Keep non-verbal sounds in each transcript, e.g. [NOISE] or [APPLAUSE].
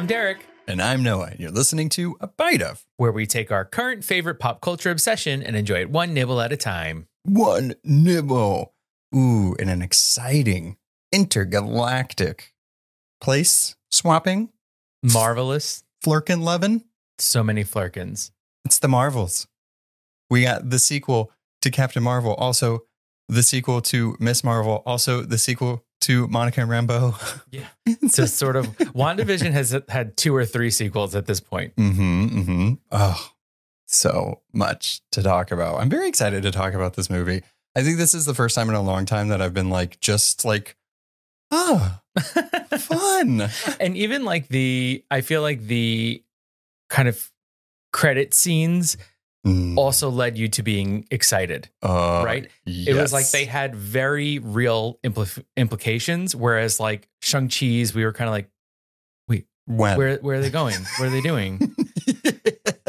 I'm Derek, And I'm Noah. You're listening to A Bite of where we take our current favorite pop culture obsession and enjoy it one nibble at a time. One Nibble. Ooh, in an exciting intergalactic place swapping, Marvelous. Flerken Levin. So many Flerkens. It's the Marvels. We got the sequel to Captain Marvel, also the sequel to Miss Marvel, also the sequel to Monica and Rambeau. [LAUGHS] Yeah. So sort of WandaVision has had two or three sequels at this point. Mm-hmm. Mm-hmm. Oh, so much to talk about. I'm very excited to talk about this movie. I think this is the first time in a long time that I've been like, just like, ah, [LAUGHS] fun. and even like the I feel like the kind of credit scenes Mm, also led you to being excited. uh, right? It was like they had very real impl- implications whereas like Shang-Chi's we were kind of like when where where are they going? What are they doing? [LAUGHS]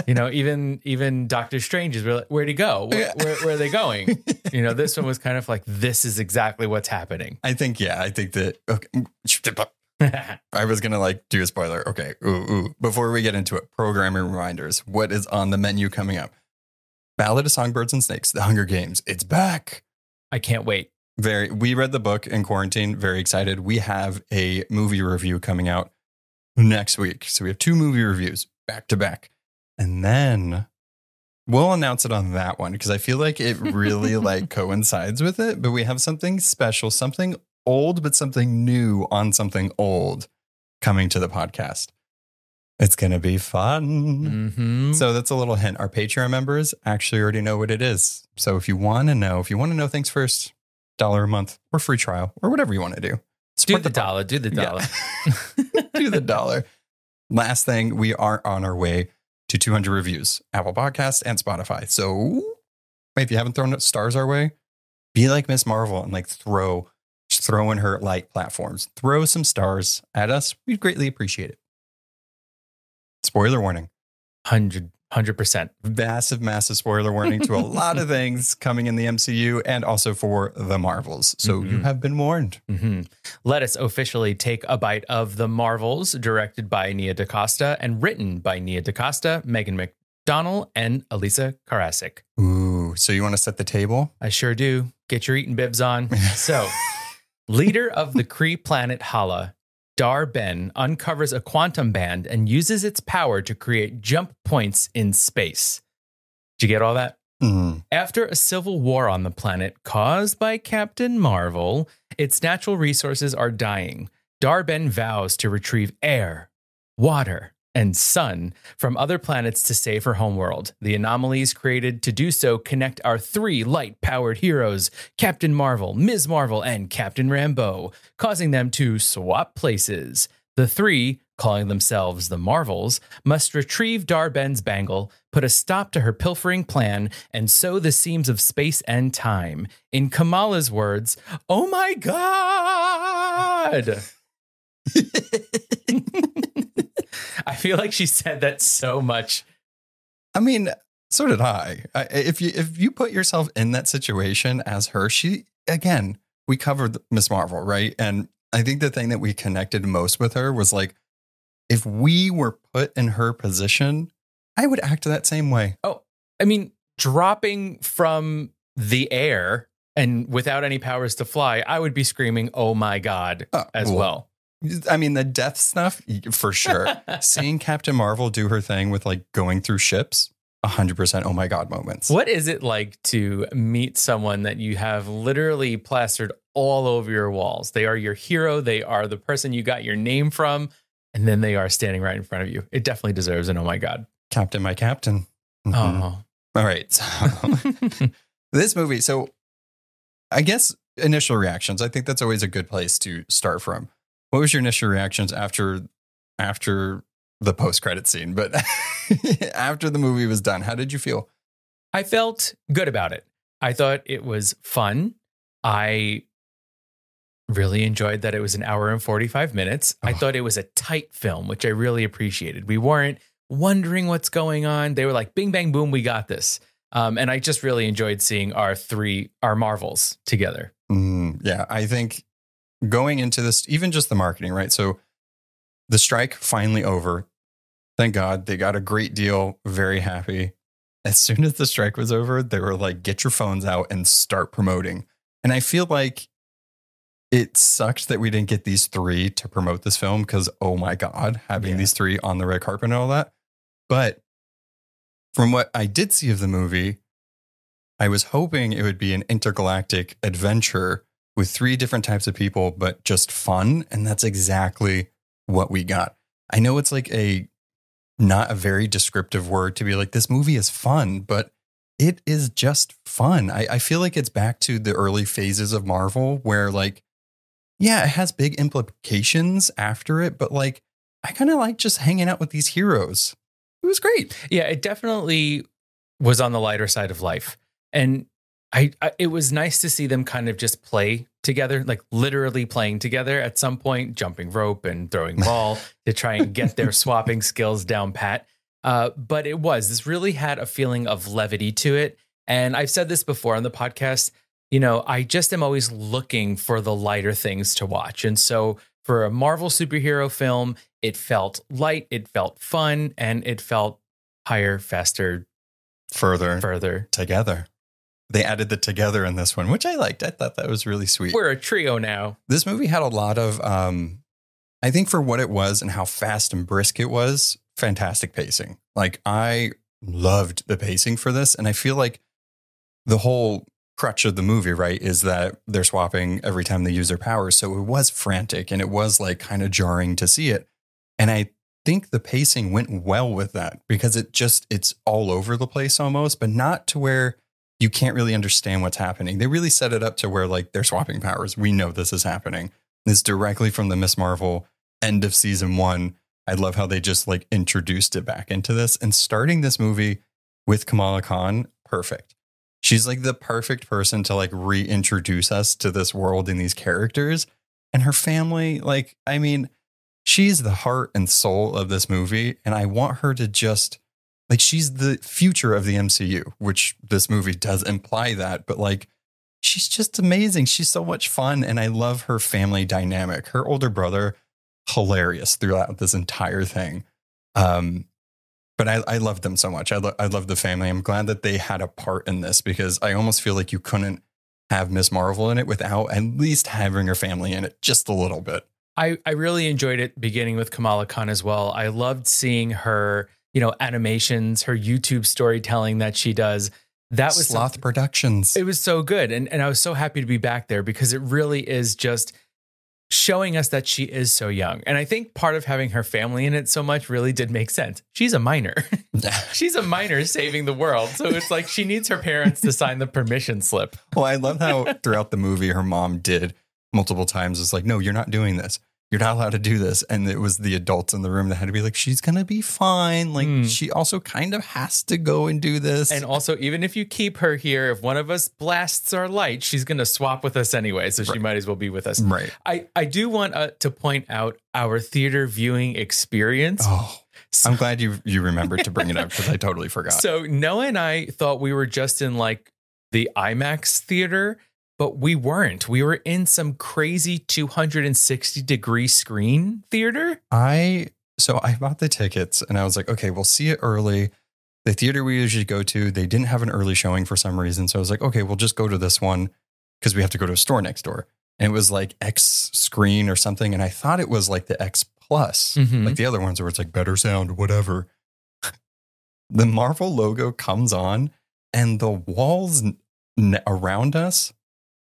You know, even even Doctor Strange is really, like, where'd he go? Where, where, where are they going? [LAUGHS] You know, this one was kind of like this is exactly what's happening. I think yeah, I think that. Okay. [LAUGHS] I was gonna like do a spoiler. Okay, ooh, ooh. Before we get into it, programming reminders. What is on the menu coming up? Ballad of Songbirds and Snakes, The Hunger Games. It's back. I can't wait. very we read the book in quarantine very excited we have a movie review coming out next week so we have two movie reviews back to back and then we'll announce it on that one because i feel like it really [LAUGHS] like coincides with it but we have something special something old but something new on something old coming to the podcast it's gonna be fun hmm so that's a little hint. Our Patreon members actually already know what it is. So if you want to know, if you want to know things first, dollar a month or free trial or whatever you want to do. do Support the dollar, do the dollar. Yeah. [LAUGHS] do the dollar. Last thing, we are on our way to 200 reviews, Apple Podcasts and Spotify. So if you haven't thrown stars our way, be like Miss Marvel and like throw, throw in her light platforms. Throw some stars at us. We'd greatly appreciate it. Spoiler warning. 100 100%. massive, massive spoiler warning to a [LAUGHS] lot of things coming in the MCU and also for the Marvels. So you Mhm. have been warned. hmm Let us officially take a bite of The Marvels, directed by Nia DaCosta and written by Nia DaCosta, Megan McDonnell, and Elisa Karasik. Ooh, so you want to set the table? I sure do. Get your eating bibs on. [LAUGHS] So, leader of the Kree planet Hala, Dar-Benn uncovers a quantum band and uses its power to create jump points in space. Did you get all that? Mm. After a civil war on the planet caused by Captain Marvel, its natural resources are dying. Dar-Benn vows to retrieve air, water, and sun from other planets to save her homeworld. The anomalies created to do so connect our three light powered heroes, Captain Marvel, Ms. Marvel, and Captain Rambeau, causing them to swap places. The three, calling themselves the Marvels, must retrieve Dar-Benn's bangle, put a stop to her pilfering plan, and sew the seams of space and time. In Kamala's words, oh my God! [LAUGHS] I feel like she said that so much. I mean, so did I. I. If you if you put yourself in that situation as her, she again, we covered Miss Marvel, right? And I think the thing that we connected most with her was like, if we were put in her position, I would act that same way. Oh, I mean, dropping from the air and without any powers to fly, I would be screaming, oh my God, Uh, as well. I mean, the death stuff for sure. [LAUGHS] Seeing Captain Marvel do her thing with like going through ships, 100% oh my God moments. What is it like to meet someone that you have literally plastered all over your walls? They are your hero. They are the person you got your name from, and then they are standing right in front of you. It definitely deserves an oh my God. Captain, my captain. Mhm. Oh. All right. So [LAUGHS] this movie, so I guess initial reactions. I think that's always a good place to start from. What was your initial reactions after after the post credit scene? But [LAUGHS] after the movie was done, how did you feel? I felt good about it. I thought it was fun. I really enjoyed that it was an hour and 45 minutes. I Oh. thought it was a tight film, which I really appreciated. We weren't wondering what's going on. They were like, bing, bang, boom, we got this. Um, and I just really enjoyed seeing our three, our Marvels together. Mm, yeah, I think going into this, even just the marketing, right? So the strike finally over. Thank God they got a great deal. Very happy. As soon as the strike was over, they were like, get your phones out and start promoting. And I feel like it sucked that we didn't get these three to promote this film because, oh my God, having Yeah. these three on the red carpet and all that. But from what I did see of the movie, I was hoping it would be an intergalactic adventure with three different types of people, but just fun. And that's exactly what we got. I know it's like a not a very descriptive word to be like, this movie is fun, but it is just fun. I, I feel like it's back to the early phases of Marvel where, like, yeah, it has big implications after it, but like, I kind of like just hanging out with these heroes. It was great. Yeah, it definitely was on the lighter side of life. And I, I it was nice to see them kind of just play together, like literally playing together at some point, jumping rope and throwing [LAUGHS] ball to try and get their swapping skills down pat. Uh, but it was this really had a feeling of levity to it. And I've said this before on the podcast. You know, I just am always looking for the lighter things to watch. And so for a Marvel superhero film, it felt light, it felt fun, and it felt higher, faster, Further further. together. They added the together in this one, which I liked. I thought that was really sweet. We're a trio now. this movie had a lot of um i think for what it was and how fast and brisk it was fantastic pacing like i loved the pacing for this and i feel like the whole crutch of the movie right is that they're swapping every time they use their powers so it was frantic and it was like kind of jarring to see it and i think the pacing went well with that because it just it's all over the place almost but not to where you can't really understand what's happening. They really set it up to where like they're swapping powers. We know this is happening. It's directly from the Miss Marvel end of season one. I love how they just like introduced it back into this and starting this movie with Kamala Khan, perfect. She's like the perfect person to like reintroduce us to this world and these characters and her family. Like, I mean, she's the heart and soul of this movie. And I want her to just like she's the future of the MCU, which this movie does imply that, but like she's just amazing. She's so much fun and I love her family dynamic. Her older brother hilarious throughout this entire thing. Um but I, I love them so much. I, lo- I love the family. I'm glad that they had a part in this because I almost feel like you couldn't have Miss Marvel in it without at least having her family in it just a little bit. I, I really enjoyed it beginning with Kamala Khan as well. I loved seeing her, you know, animations, her YouTube storytelling that she does. That was Sloth Productions. it was so good. And and I was so happy to be back there because it really is just showing us that she is so young. And I think part of having her family in it so much really did make sense. She's a minor. [LAUGHS] [LAUGHS] She's a minor saving the world. So it's like she needs her parents to sign the permission slip. Well, I love how throughout the movie her mom did multiple times was like, "No, you're not doing this. You're not allowed to do this." And it was the adults in the room that had to be like, "She's gonna be fine." Like Hmm. she also kind of has to go and do this. And also, even if you keep her here, if one of us blasts our light, she's going to swap with us anyway. So she might as well be with us. right. I, I do want uh, to point out our theater viewing experience. Oh, I'm glad you you remembered to bring it up because I [LAUGHS] totally forgot. So Noah and I thought we were just in like the IMAX theater, but we weren't. We were in some crazy 260 degree screen theater. I so I bought the tickets and I was like, okay, we'll see it early. The theater we usually go to, they didn't have an early showing for some reason. So I was like, okay, we'll just go to this one because we have to go to a store next door. And it was like X screen or something. And I thought it was like the X plus, Mhm. like the other ones where it's like better sound, whatever. [LAUGHS] the Marvel logo comes on and the walls around us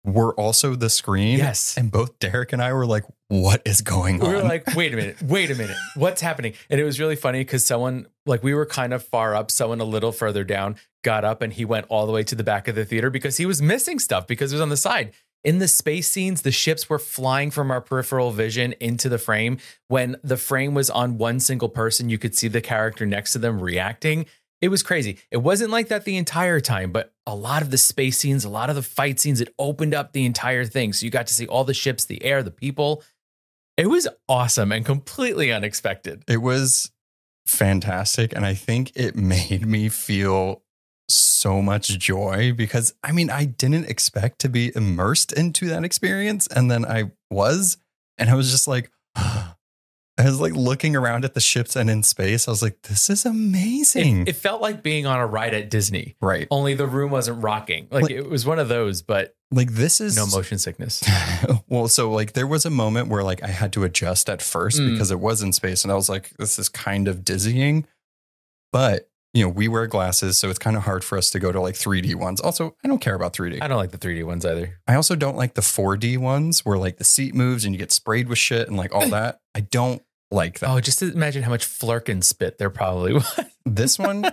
were also the screen. Yes. And both Derek and I were like, what is going We on? We were like, wait a minute, wait a minute, what's happening? And it was really funny because someone, like, we were kind of far up, someone a little further down got up and he went all the way to the back of the theater because he was missing stuff because it was on the side. In the space scenes, the ships were flying from our peripheral vision into the frame. When the frame was on one single person, you could see the character next to them reacting. It was crazy. It wasn't like that the entire time, but a lot of the space scenes, a lot of the fight scenes, it opened up the entire thing. So you got to see all the ships, the air, the people. It was awesome and completely unexpected. It was fantastic. And I think it [LAUGHS] made me feel so much joy because I mean, I didn't expect to be immersed into that experience. And then I was, and I was just like, I was like looking around at the ships and in space. I was like, this is amazing. It, it felt like being on a ride at Disney. right. Only the room wasn't rocking. Like Like- it was one of those, but Like this is no motion sickness. [LAUGHS] well, so like there was a moment where like I had to adjust at first Mm. because it was in space and I was like, this is kind of dizzying. But you know, we wear glasses, so it's kind of hard for us to go to like 3D ones. Also, I don't care about 3D. I don't like the 3D ones either. I also don't like the 4D ones where like the seat moves and you get sprayed with shit and like all [LAUGHS] that. I don't like that. Oh, just imagine how much Flerken spit there probably [LAUGHS] was. This one,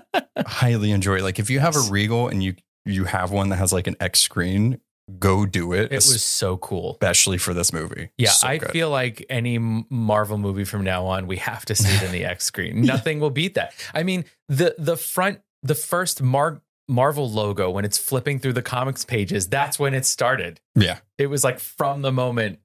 highly enjoy. Like if you have a Regal and you you have one that has like an X screen, go do it. It was so cool. especially for this movie. Yeah, So I good. feel like any Marvel movie from now on, we have to see it in the [LAUGHS] X screen. Nothing will beat that. I mean, the the front, the first Mar- Marvel logo when it's flipping through the comics pages, that's when it started. yeah, It was like from the moment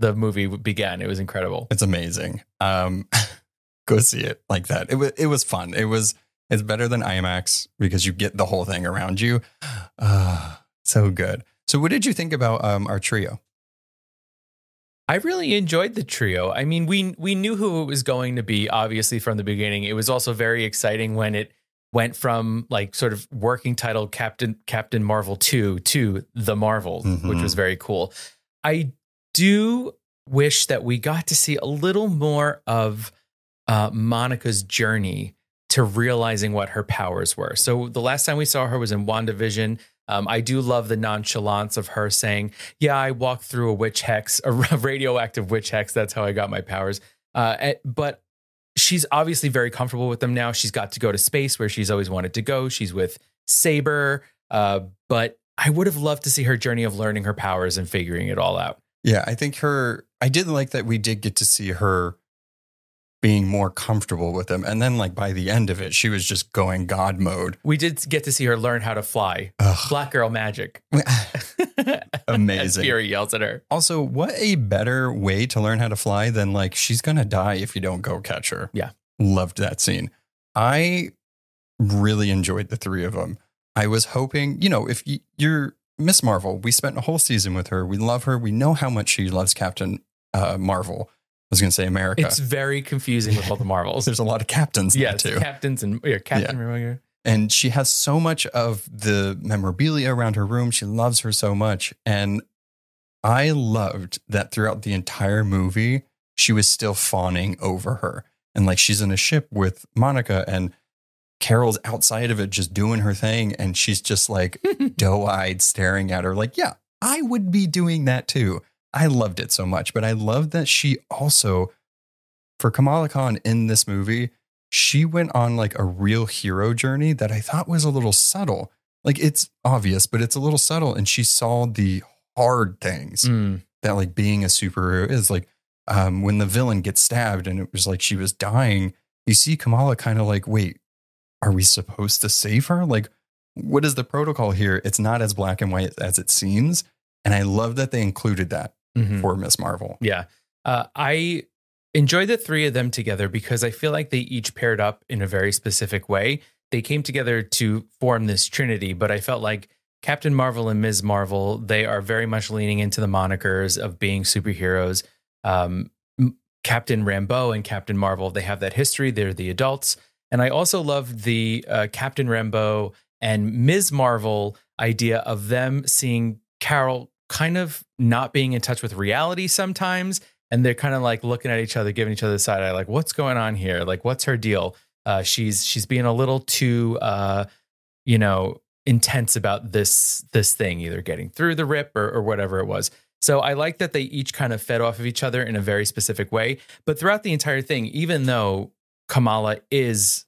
the movie began. It was incredible. it's amazing. Um, [LAUGHS] go see it like that. It was it was fun. It was it's better than IMAX because you get the whole thing around you. Uh, [SIGHS] so good. So, what did you think about um, our trio? I really enjoyed the trio. I mean, we we knew who it was going to be obviously from the beginning. It was also very exciting when it went from like sort of working title Captain Captain Marvel 2 to The Marvels, which Mhm. was very cool. I do wish that we got to see a little more of uh, Monica's journey to realizing what her powers were. So the last time we saw her was in WandaVision. Um, I do love the nonchalance of her saying, "Yeah, I walked through a witch hex, a [LAUGHS] radioactive witch hex. That's how I got my powers." Uh, eh, but she's obviously very comfortable with them now. She's got to go to space where she's always wanted to go. She's with Saber, uh, but I would have loved to see her journey of learning her powers and figuring it all out. Yeah, I think her. I did like that we did get to see her being more comfortable with them, and then like by the end of it, she was just going God mode. We did get to see her learn how to fly. Ugh. Black girl magic. [LAUGHS] Amazing. As Fury yells at her. Also, what a better way to learn how to fly than like she's gonna die if you don't go catch her. Yeah. Loved that scene. I really enjoyed the three of them. I was hoping, you know, if you're Miss Marvel, we spent a whole season with her. We love her. We know how much she loves Captain uh, Marvel. I was gonna say America. It's very confusing with all the Marvels. [LAUGHS] There's a lot of captains yeah, there too. captains and yeah, Captain. remember? and she has so much of the memorabilia around her room. She loves her so much. And I loved that throughout the entire movie, she was still fawning over her. And like she's in a ship with Monica and Carol's outside of it just doing her thing. And she's just like [LAUGHS] doe eyed staring at her, like, yeah, I would be doing that too. I loved it so much. But I love that she also, for Kamala Khan in this movie, she went on like a real hero journey that I thought was a little subtle. Like it's obvious, but it's a little subtle. And she saw the hard things Mm. that like being a superhero is. Like um, when the villain gets stabbed and it was like she was dying, you see Kamala kind of like, wait, are we supposed to save her? Like, what is the protocol here? It's not as black and white as it seems. And I love that they included that Mhm. for Miss Marvel. Yeah. Uh, I enjoy the three of them together because I feel like they each paired up in a very specific way. They came together to form this trinity, but I felt like Captain Marvel and Ms. Marvel, they are very much leaning into the monikers of being superheroes. Um, Captain Rambeau and Captain Marvel, they have that history. They're the adults. And I also love the uh, Captain Rambeau and Ms. Marvel idea of them seeing Carol kind of not being in touch with reality sometimes. And they're kind of like looking at each other, giving each other the side eye, like, what's going on here? Like, what's her deal? Uh, she's she's being a little too uh, you know, intense about this this thing, either getting through the rip or, or whatever it was. So I like that they each kind of fed off of each other in a very specific way. But throughout the entire thing, even though Kamala is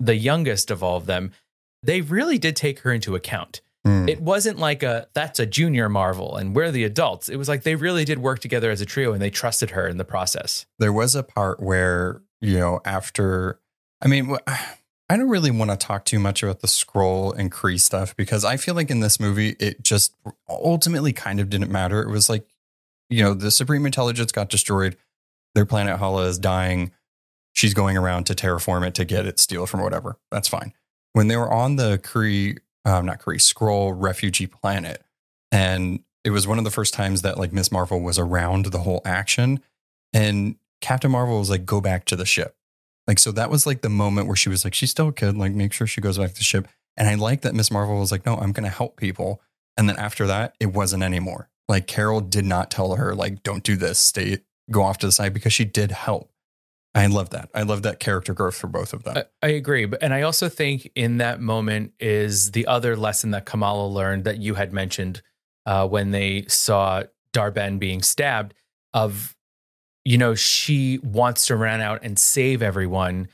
the youngest of all of them, they really did take her into account. Hmm. It wasn't like a that's a junior Marvel and we're the adults. It was like they really did work together as a trio and they trusted her in the process. there was a part where you know after i mean [SIGHS] i don't really want to talk too much about the Skrull and Kree stuff because i feel like in this movie it just ultimately kind of didn't matter it was like you know the supreme intelligence got destroyed their planet hala is dying she's going around to terraform it to get it steel from whatever that's fine when they were on the Kree, um, not Kree, Skrull refugee planet and it was one of the first times that like miss marvel was around the whole action and Captain Marvel was like, go back to the ship. Like, so that was like the moment where she was like, she's still a kid, like, make sure she goes back to the ship. And I like that Miss Marvel was like, no, I'm going to help people. And then after that, it wasn't anymore. Like, Carol did not tell her, like, don't do this, stay, go off to the side because she did help. I love that. I love that character growth for both of them. I, I agree. But, and I also think in that moment is the other lesson that Kamala learned that you had mentioned uh, when they saw Dar-Benn being stabbed of, you know, she wants to run out and save everyone,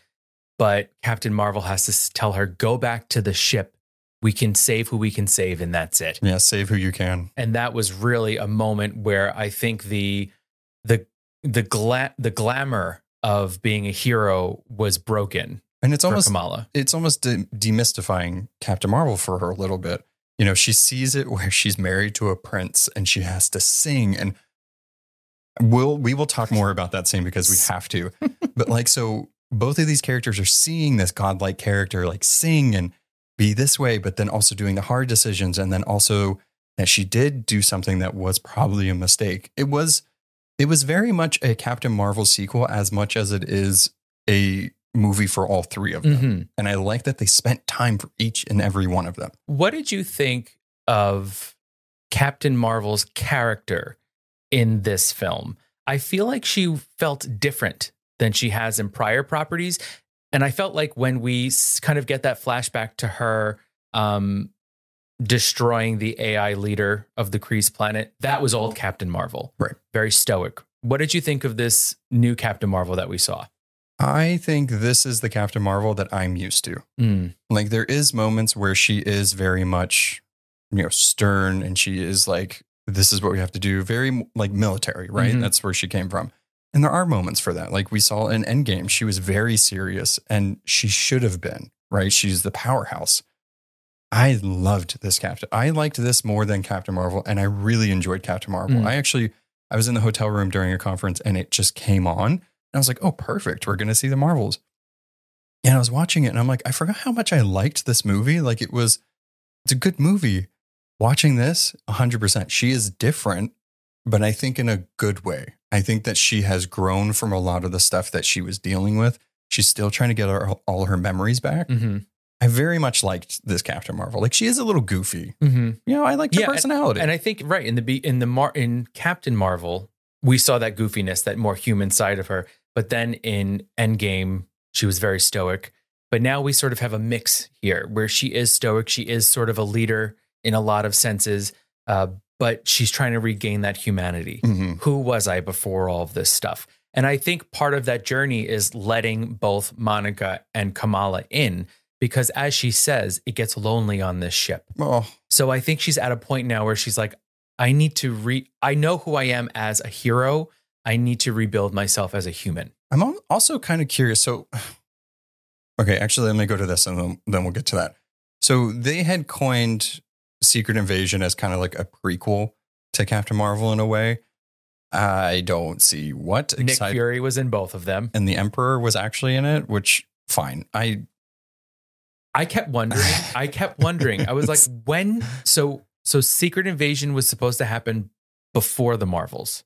but Captain Marvel has to tell her, go back to the ship. We can save who we can save, and that's it. yeah, save who you can. And that was really a moment where I think the the the gla- the glamour of being a hero was broken And it's almost Kamala. it's almost de- demystifying Captain Marvel for her a little bit. You know, she sees it where she's married to a prince and she has to sing and we'll we will talk more about that scene because we have to. [LAUGHS] but like so both of these characters are seeing this godlike character like sing and be this way but then also doing the hard decisions and then also that she did do something that was probably a mistake. It was it was very much a Captain Marvel sequel as much as it is a movie for all three of them. Mhm. And I like that they spent time for each and every one of them. What did you think of Captain Marvel's character in this film? I feel like she felt different than she has in prior properties. And I felt like when we kind of get that flashback to her um, destroying the AI leader of the Kree's planet, that was old Captain Marvel. Right. Very stoic. What did you think of this new Captain Marvel that we saw? I think this is the Captain Marvel that I'm used to. Mm, Like there is moments where she is very much, you know, stern and she is like, this is what we have to do, very like military, right? Mhm. That's where she came from. And there are moments for that. Like we saw in Endgame, she was very serious and she should have been, right? She's the powerhouse. I loved this Captain. I liked this more than Captain Marvel and I really enjoyed Captain Marvel. Mm. I actually I was in the hotel room during a conference and it just came on. And I was like, "Oh, perfect. We're going to see the Marvels." And I was watching it and I'm like, I forgot how much I liked this movie. Like it was it's a good movie. Watching this, 100%. She is different, but I think in a good way. I think that she has grown from a lot of the stuff that she was dealing with. She's still trying to get her, all her memories back. mhm, I very much liked this Captain Marvel. Like she is a little goofy. mhm. You know, I liked her Yeah, personality. And I think right in the be in the Mar in Captain Marvel, we saw that goofiness, that more human side of her. But then in Endgame, she was very stoic. But now we sort of have a mix here where she is stoic. She is sort of a leader in a lot of senses, uh, but she's trying to regain that humanity. Mhm. Who was I before all of this stuff? And I think part of that journey is letting both Monica and Kamala in because, as she says, it gets lonely on this ship. Oh, So I think she's at a point now where she's like, I need to re I know who I am as a hero. I need to rebuild myself as a human. I'm also kind of curious. So, [SIGHS] okay, actually, let me go to this and then, then we'll get to that. So, they had coined Secret Invasion as kind of like a prequel to Captain Marvel in a way. I don't see what Nick excite- Fury was in both of them. and the Emperor was actually in it, which fine. I I kept wondering. I kept wondering. I was like, [LAUGHS] when so so Secret Invasion was supposed to happen before the Marvels,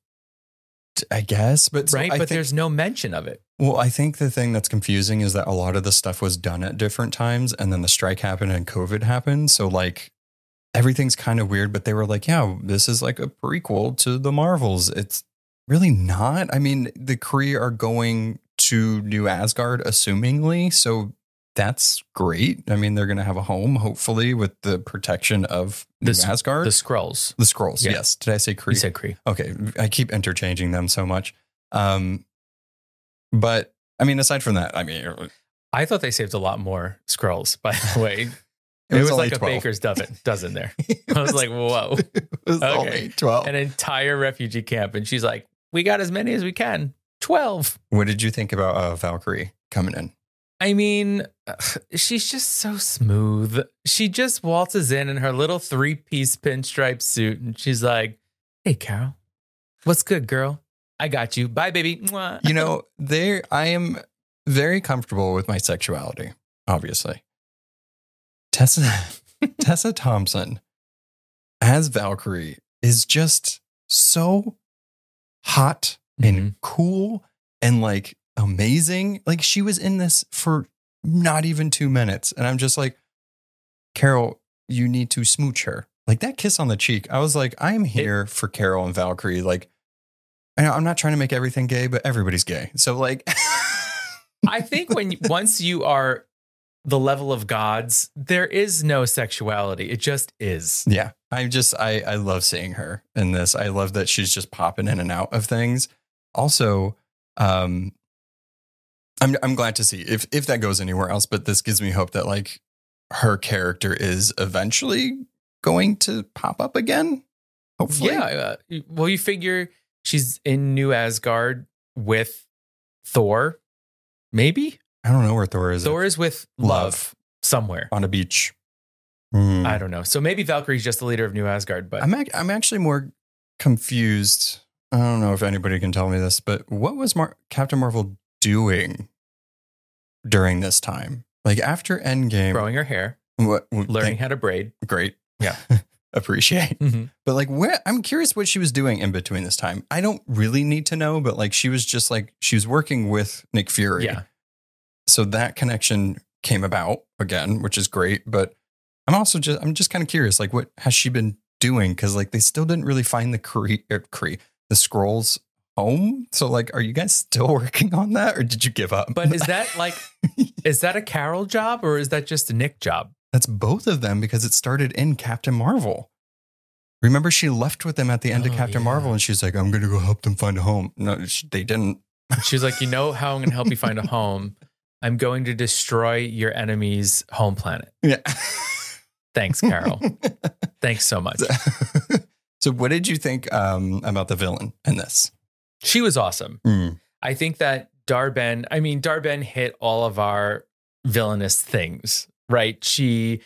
I guess, but so right? I but think- there's no mention of it. Well, I think the thing that's confusing is that a lot of the stuff was done at different times and then the strike happened and COVID happened. So, like, everything's kind of weird, but they were like, yeah, this is like a prequel to the Marvels. It's really not. I mean, the Kree are going to New Asgard, assumingly. So, that's great. I mean, they're going to have a home, hopefully, with the protection of The Asgard. The Skrulls, The, Skrulls. Skrulls, Yeah. yes. Did I say You Kree? said Kree. okay i keep interchanging them so much um but i mean aside from that i mean I thought they saved a lot more Skrulls. by the way. [LAUGHS] It It was was, like 12. a baker's dozen, [LAUGHS] dozen there. I was like, whoa. [LAUGHS] was Okay. 12 An entire refugee camp. And she's like, we got as many as we can. 12. what did you think about uh, valkyrie coming in I mean, [SIGHS] she's just so smooth. She just waltzes in in her little three piece pinstripe suit and she's like, hey, Carol, what's good, girl? I got you. Bye, baby. Mwah. you know there i am very comfortable with my sexuality obviously tessa [LAUGHS] tessa thompson as valkyrie is just so hot and Mhm. cool and like amazing. Like she was in this for not even two minutes. And I'm just like, Carol, you need to smooch her. Like that kiss on the cheek. I was like, I'm here for Carol and Valkyrie. Like, I know I'm not trying to make everything gay, but everybody's gay. So like [LAUGHS] I think when once you are the level of gods, there is no sexuality. It just is. Yeah. I'm just I I love seeing her in this. I love that she's just popping in and out of things. Also, um I'm I'm glad to see if if that goes anywhere else, but this gives me hope that like her character is eventually going to pop up again. Hopefully. Yeah. Uh, well, you figure she's in New Asgard with Thor, maybe? I don't know where Thor is. Thor is with Love, Love. somewhere. on a beach. Hmm. I don't know. So maybe Valkyrie's just the leader of New Asgard, but I'm ac- I'm actually more confused. I don't know if anybody can tell me this, but what was Mar- Captain Marvel doing during this time? Like after Endgame, growing her hair, what, learning how to braid. great, Yeah. [LAUGHS] appreciate. Mhm. But like, where I'm curious what she was doing in between this time. I don't really need to know, but like, she was just like she was working with Nick Fury. Yeah. So that connection came about again, which is great. But I'm also just I'm just kind of curious, like, what has she been doing? Because like they still didn't really find the Kree, er, Kree the Skrulls home. So like, are you guys still [LAUGHS] working on that, or did you give up? But is that like, [LAUGHS] is that a Carol job or is that just a Nick job? That's both of them because it started in Captain Marvel. Remember, she left with them at the end of Oh, Captain yeah. Marvel, and she's like, "I'm going to go help them find a home." No, she, they didn't. She's like, you know how I'm going to help you find a [LAUGHS] home? I'm going to destroy your enemy's home planet. Yeah. Thanks, Carol. Thanks so much. so, what did you think um, about the villain in this? She was awesome. Mm. I think that Dar-Benn, I mean, Dar-Benn hit all of our villainous things, right? She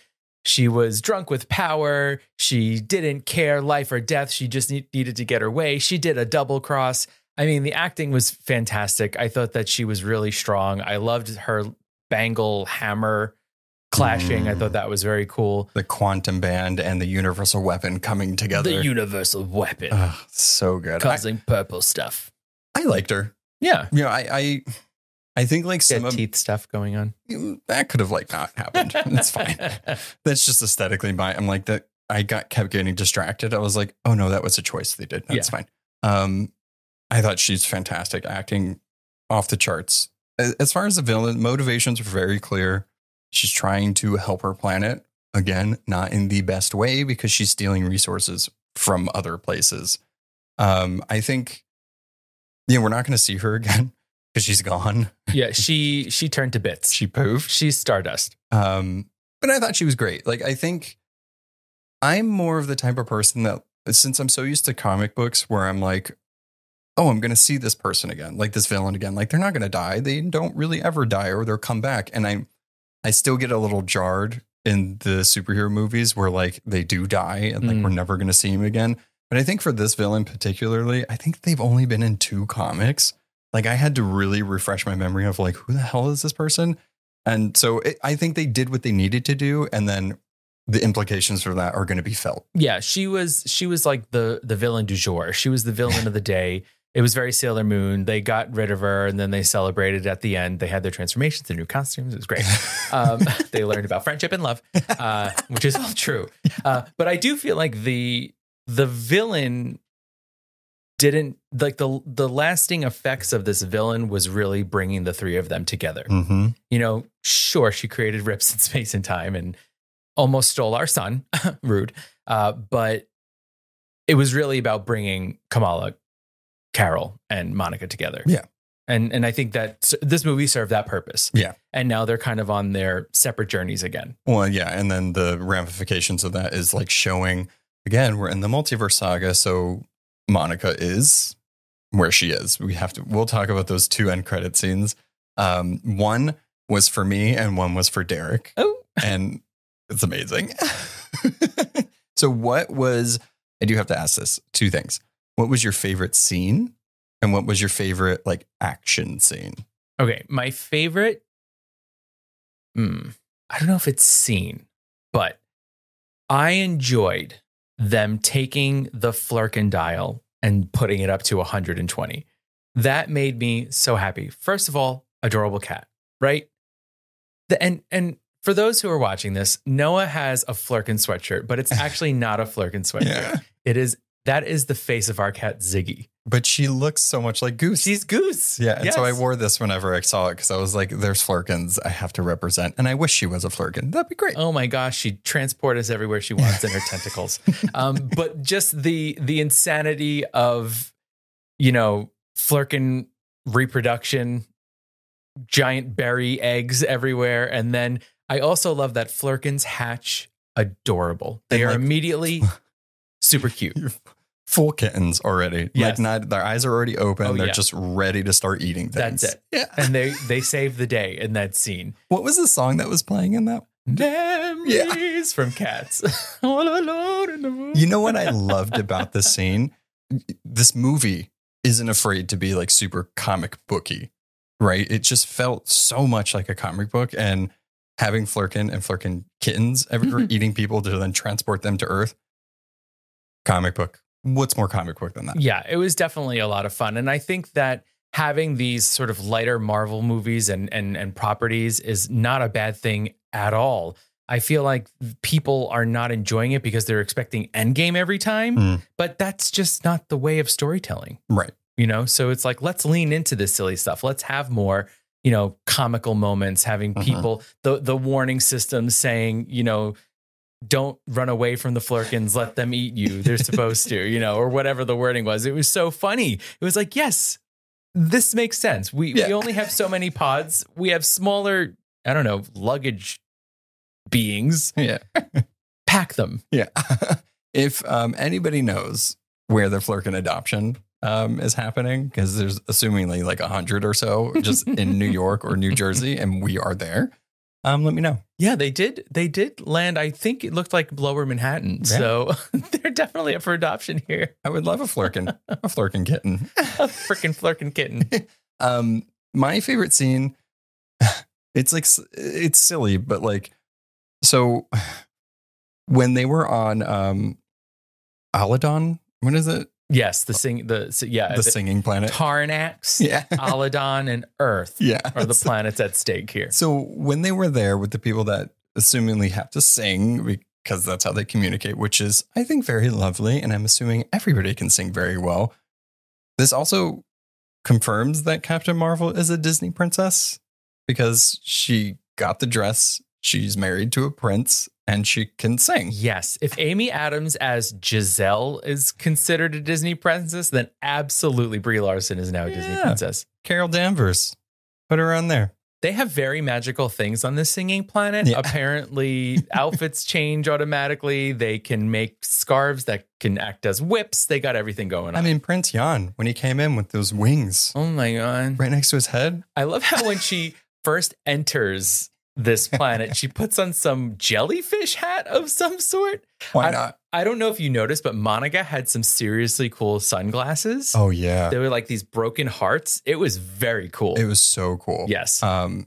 she was drunk with power. She didn't care life or death. She just need, needed to get her way. She did a double cross. I mean, the acting was fantastic. I thought that she was really strong. I loved her bangle hammer clashing. I Mm. thought that was very cool. The quantum band and the universal weapon coming together. The universal weapon Ugh, so good. I, causing purple stuff. I liked her. Yeah. You know, I I, I think like some of teeth stuff going on. that could have like not happened. [LAUGHS] That's fine. That's just aesthetically my. I'm like that. I got kept getting distracted. I was like, oh no, that was a choice they did. That's fine. Um, I thought she's fantastic, acting off the charts. As far as the villain, motivations were very clear. She's trying to help her planet again, not in the best way because she's stealing resources from other places. Um, I think, yeah, we're not going to see her [LAUGHS] again because she's gone. yeah, [LAUGHS] she she turned to bits. She poofed. She's Stardust. Um, but I thought she was great. Like, I think I'm more of the type of person that, since I'm so used to comic books where I'm like, oh, I'm going to see this person again, like this villain again. Like, they're not going to die. They don't really ever die or they'll come back. And I, I still get a little jarred in the superhero movies where like they do die and like Mm. we're never going to see him again. But I think for this villain particularly, I think they've only been in two comics. Like I had to really refresh my memory of like who the hell is this person? And so it, I think they did what they needed to do, and then the implications for that are going to be felt. Yeah, she was she was like the the villain du jour. She was the villain of the day. It was very Sailor Moon. They got rid of her and then they celebrated at the end. They had their transformations, their new costumes. It was great. [LAUGHS] Um, they learned about friendship and love, uh, which is all true. Uh, but I do feel like the the villain didn't like the the lasting effects of this villain was really bringing the three of them together. mm-hmm. you know, sure, she created rips in space and time and almost stole our son. [LAUGHS] Rude. Uh, but it was really about bringing Kamala, Carol, and Monica together. Yeah. And and I think that this movie served that purpose. Yeah. And now they're kind of on their separate journeys again. Well, yeah, and then the ramifications of that is like showing again we're in the multiverse saga, so Monica is where she is. We have to. We'll talk about those two end credit scenes. Um, one was for me, and one was for Derek. Oh. [LAUGHS] and it's amazing. [LAUGHS] so, what was? I do have to ask this two things. What was your favorite scene, and what was your favorite like action scene? Okay. My favorite, hmm, I don't know if it's scene, but I enjoyed them taking the Flerken dial and putting it up to 120. that made me so happy. First of all, adorable cat, right? The, and and for those who are watching this, Noah has a Flerken sweatshirt, but it's [LAUGHS] actually not a Flerken sweatshirt. Yeah. It is that is the face of our cat Ziggy. But she looks so much like Goose. She's Goose. yeah, and so I wore this whenever I saw it because I was like, "There's Flerkens, I have to represent," and I wish she was a Flerken. That'd be great. Oh my gosh, she transport us everywhere she wants in her tentacles. [LAUGHS] Um, but just the the insanity of, you know, Flerken reproduction, giant berry eggs everywhere, and then I also love that Flerkens hatch adorable. They And, are like- immediately [LAUGHS] super cute. Full kittens already. Yes. Like not their eyes are already open. Oh, They're yeah. just ready to start eating things. That's it. Yeah. And they [LAUGHS] they save the day in that scene. What was the song that was playing in that? Memories from Cats. [LAUGHS] All alone in the moon. [LAUGHS] You know what I loved about this scene? This movie isn't afraid to be like super comic booky, right? It just felt so much like a comic book and having Flerken and Flerken kittens everywhere Mhm. eating people to then transport them to Earth. Comic book. What's more comic book than that? Yeah, it was definitely a lot of fun. And I think that having these sort of lighter Marvel movies and and and properties is not a bad thing at all. I feel like people are not enjoying it because they're expecting Endgame every time, Mm. but that's just not the way of storytelling, Right. you know? So it's like let's lean into this silly stuff. Let's have more, you know, comical moments, having Mhm. people the the warning system saying, you know, don't run away from the Flerkens, let them eat you. They're supposed to, you know, or whatever the wording was. It was so funny. It was like, yes, this makes sense. We Yeah. we only have so many pods. We have smaller, I don't know, luggage beings. Yeah. Pack them. Yeah. [LAUGHS] if um, anybody knows where the Flerken adoption um, is happening, because there's assumingly like a hundred or so just in New York or New Jersey, and we are there, um, let me know. Yeah, they did. They did land. I think it looked like Lower Manhattan. Yeah. So [LAUGHS] they're definitely up for adoption here. I would love a Flerken, a Flerken kitten. [LAUGHS] A freaking Flerken kitten. [LAUGHS] Um, my favorite scene, [SIGHS] it's like it's silly, but like so [SIGHS] when they were on um Aladna, when is it? Yes, the sing the yeah the singing planet. Tarnax, [LAUGHS] Yeah. Aladna, and Earth [LAUGHS] Yeah. are the planets at stake here. So when they were there with the people that assumingly have to sing because that's how they communicate, which is I think very lovely, and I'm assuming everybody can sing very well. This also confirms that Captain Marvel is a Disney princess because she got the dress, she's married to a prince, and she can sing. Yes, if Amy Adams as Giselle is considered a Disney princess, then absolutely Brie Larson is now a Disney princess. Carol Danvers, put her on there. They have very magical things on this singing planet. Yeah. Apparently, [LAUGHS] outfits change automatically. They can make scarves that can act as whips. They got everything going on. I mean, Prince Yan when he came in with those wings oh my god! right next to his head. I love how when she [LAUGHS] first enters this [LAUGHS] planet, she puts on some jellyfish hat of some sort. Why I- not? I don't know if you noticed, but Monica had some seriously cool sunglasses. Oh yeah, They were like these broken hearts. It was very cool. it was so cool. yes. um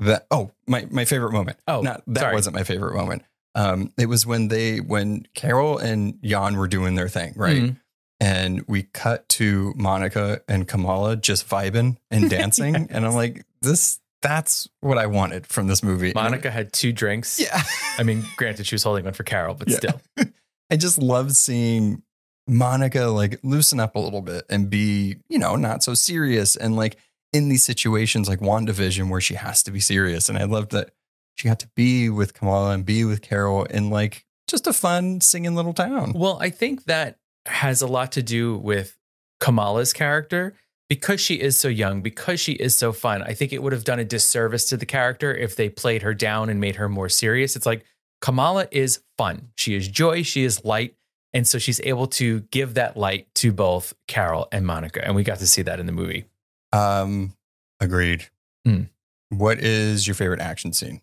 that oh my my favorite moment Oh, not that sorry. wasn't my favorite moment um it was when they when carol and yan were doing their thing right Mhm. and we cut to monica and kamala just vibing and [LAUGHS] dancing and i'm like this that's what i wanted from this movie Monica had two drinks. yeah I mean, granted, she was holding one for Carol, but Yeah. still. [LAUGHS] i just love seeing monica like loosen up a little bit and be you know not so serious and like in these situations like WandaVision where she has to be serious. And I love that she got to be with Kamala and be with Carol in like just a fun singing little town. Well, I think that has a lot to do with Kamala's character because she is so young, because she is so fun. I think it would have done a disservice to the character if they played her down and made her more serious. It's like Kamala is fun. She is joy, she is light. And so she's able to give that light to both Carol and Monica. And we got to see that in the movie. Um, agreed. Hmm. What is your favorite action scene?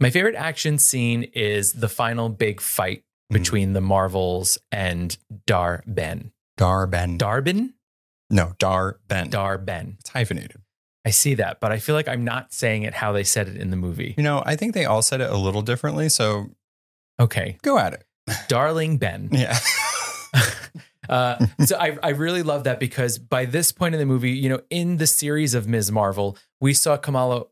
My favorite action scene is the final big fight Hmm. between the Marvels and Dar-Benn. Dar Ben. Darbin? No, Dar-Benn. Dar Ben. It's hyphenated. I see that, but I feel like I'm not saying it how they said it in the movie. You know, I think they all said it a little differently. So Okay. go at it. [LAUGHS] Darling Ben. Yeah. [LAUGHS] Uh, so I, I really love that because by this point in the movie, you know, in the series of Ms. Marvel, we saw Kamala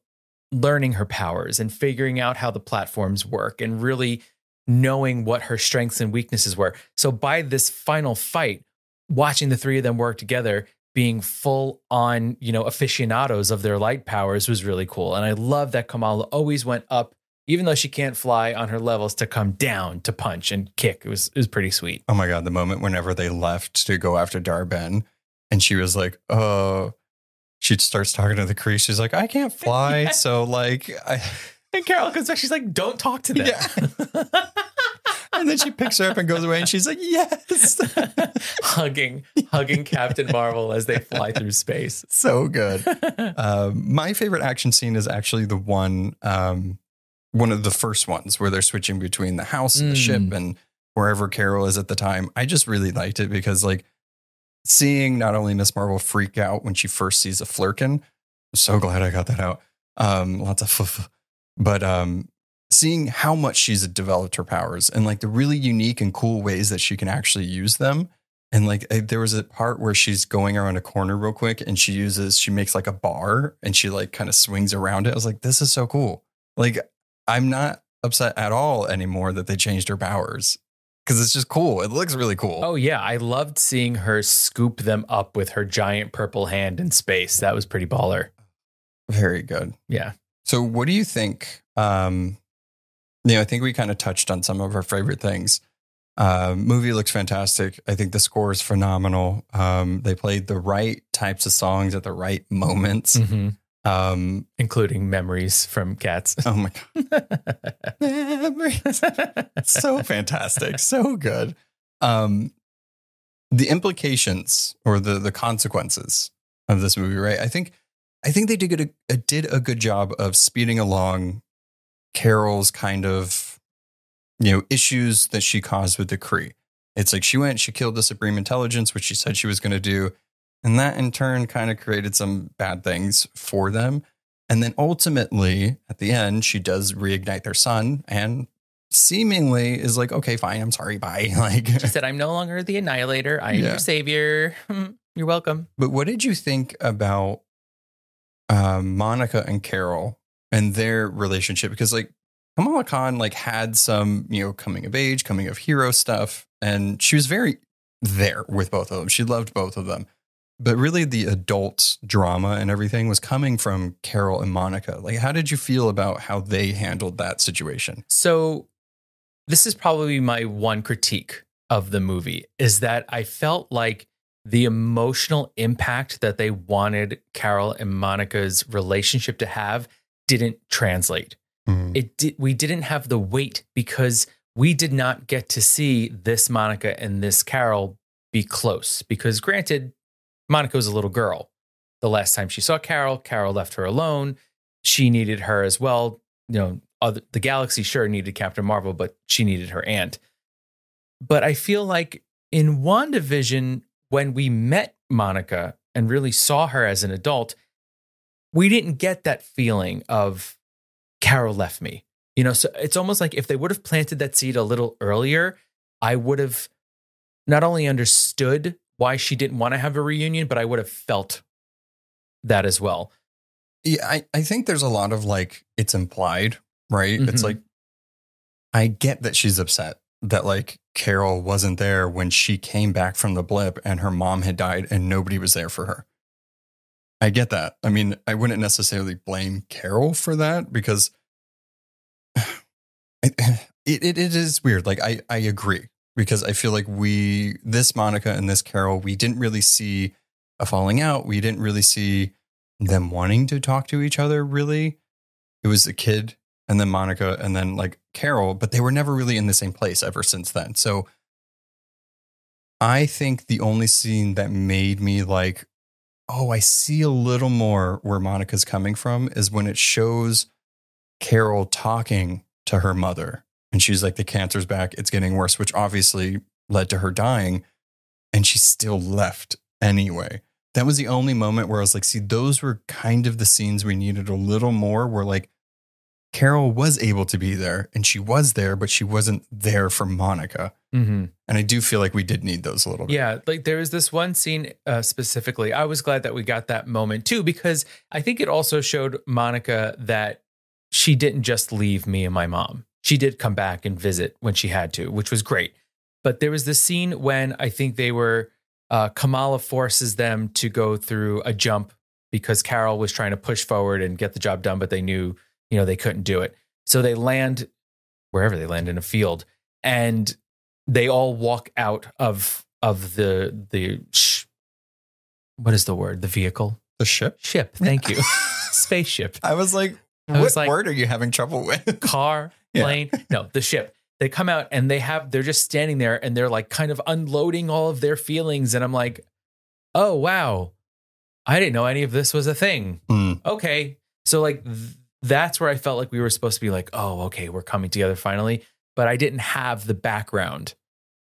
learning her powers and figuring out how the platforms work and really knowing what her strengths and weaknesses were. So by this final fight, watching the three of them work together, being full on, you know, aficionados of their light powers was really cool. And I love that Kamala always went up, even though she can't fly on her levels, to come down to punch and kick. It was it was pretty sweet. Oh my god, the moment whenever they left to go after Dar-Benn, and she was like, "Oh," she starts talking to the Kree. She's like, "I can't fly," [LAUGHS] so like, I. And Carol comes back, she's like, Don't talk to them. Yeah. [LAUGHS] And then she picks her up and goes away, and she's like, "Yes." [LAUGHS] hugging, hugging Captain Marvel as they fly through space. so good. Um, my favorite action scene is actually the one, um, one of the first ones where they're switching between the house and the Mm. ship and wherever Carol is at the time. I just really liked it because, like, seeing not only Miss Marvel freak out when she first sees a Flerken. I'm so glad I got that out. Um, lots of, [LAUGHS] f- but um, seeing how much she's developed her powers and like the really unique and cool ways that she can actually use them. And like there was a part where she's going around a corner real quick and she uses she makes like a bar and she like kind of swings around it. I was like, this is so cool. Like I'm not upset at all anymore that they changed her powers because it's just cool. It looks really cool. Oh, yeah. I loved seeing her scoop them up with her giant purple hand in space. That was pretty baller. Very good. Yeah. So what do you think? Um, you know, I think we kind of touched on some of our favorite things. Uh, movie looks fantastic. I think the score is phenomenal. Um, they played the right types of songs at the right moments. Mhm. Um, Including memories from cats. oh my god, [LAUGHS] Memories. so [LAUGHS] fantastic, so good. Um, the implications or the the consequences of this movie, right? I think I think they did a, a did a good job of speeding along Carol's kind of you know issues that she caused with the Kree. It's like she went, she killed the Supreme Intelligence, which she said she was going to do, and that in turn kind of created some bad things for them. And then ultimately, at the end, she does reignite their sun and seemingly is like, okay, fine, I'm sorry, bye. [LAUGHS] Like, She said, I'm no longer the annihilator. I am Yeah. your savior. [LAUGHS] Hmm, you're welcome. but what did you think about um, Monica and Carol and their relationship? Because like Kamala Khan like had some, you know, coming of age, coming of hero stuff, and she was very there with both of them. She loved both of them. But really the adult drama and everything was coming from Carol and Monica. Like how did you feel about how they handled that situation? So, this is probably my one critique of the movie is that I felt like the emotional impact that they wanted Carol and Monica's relationship to have didn't translate. Mm-hmm. It did we didn't have the weight because we did not get to see this Monica and this Carol be close because granted Monica was a little girl. The last time she saw Carol, Carol left her alone. She needed her as well. You know, other, the galaxy sure needed Captain Marvel, but she needed her aunt. But I feel like in WandaVision, when we met Monica and really saw her as an adult, we didn't get that feeling of Carol left me. You know, so it's almost like if they would have planted that seed a little earlier, I would have not only understood why she didn't want to have a reunion, but I would have felt that as well. Yeah, I, I think there's a lot of like it's implied, right? It's Mhm. like I get that she's upset that like Carol wasn't there when she came back from the blip and her mom had died and nobody was there for her. I get that. I mean, I wouldn't necessarily blame Carol for that because [SIGHS] [SIGHS] it, it, it is weird. Like I, I agree because I feel like we, this Monica and this Carol, we didn't really see a falling out. We didn't really see them wanting to talk to each other really. It was a kid and then Monica and then like Carol, but they were never really in the same place ever since then. So I think the only scene that made me like, oh, I see a little more where Monica's coming from is when it shows Carol talking to her mother. And she's like, the cancer's back, it's getting worse, which obviously led to her dying. And she still left anyway. That was the only moment where I was like, see, those were kind of the scenes we needed a little more where like Carol was able to be there and she was there, but she wasn't there for Monica. Mm-hmm. And I do feel like we did need those a little bit. Yeah, like there was this one scene uh, specifically. I was glad that we got that moment too because I think it also showed Monica that she didn't just leave me and my mom. She did come back and visit when she had to, which was great. But there was this scene when I think they were uh, Kamala forces them to go through a jump because Carol was trying to push forward and get the job done, but they knew you know they couldn't do it. So they land wherever they land in a field, and they all walk out of of the the sh- what is the word the vehicle The ship? ship. Thank you, [LAUGHS] spaceship, I was like, I what was like- word are you having trouble with? [LAUGHS] car, Yeah. plane. No, the ship. They come out and they have they're just standing there and they're like kind of unloading all of their feelings, and I'm like, oh wow, I didn't know any of this was a thing. Hmm. okay. So like th- that's where I felt like we were supposed to be like, oh, okay, we're coming together finally. But I didn't have the background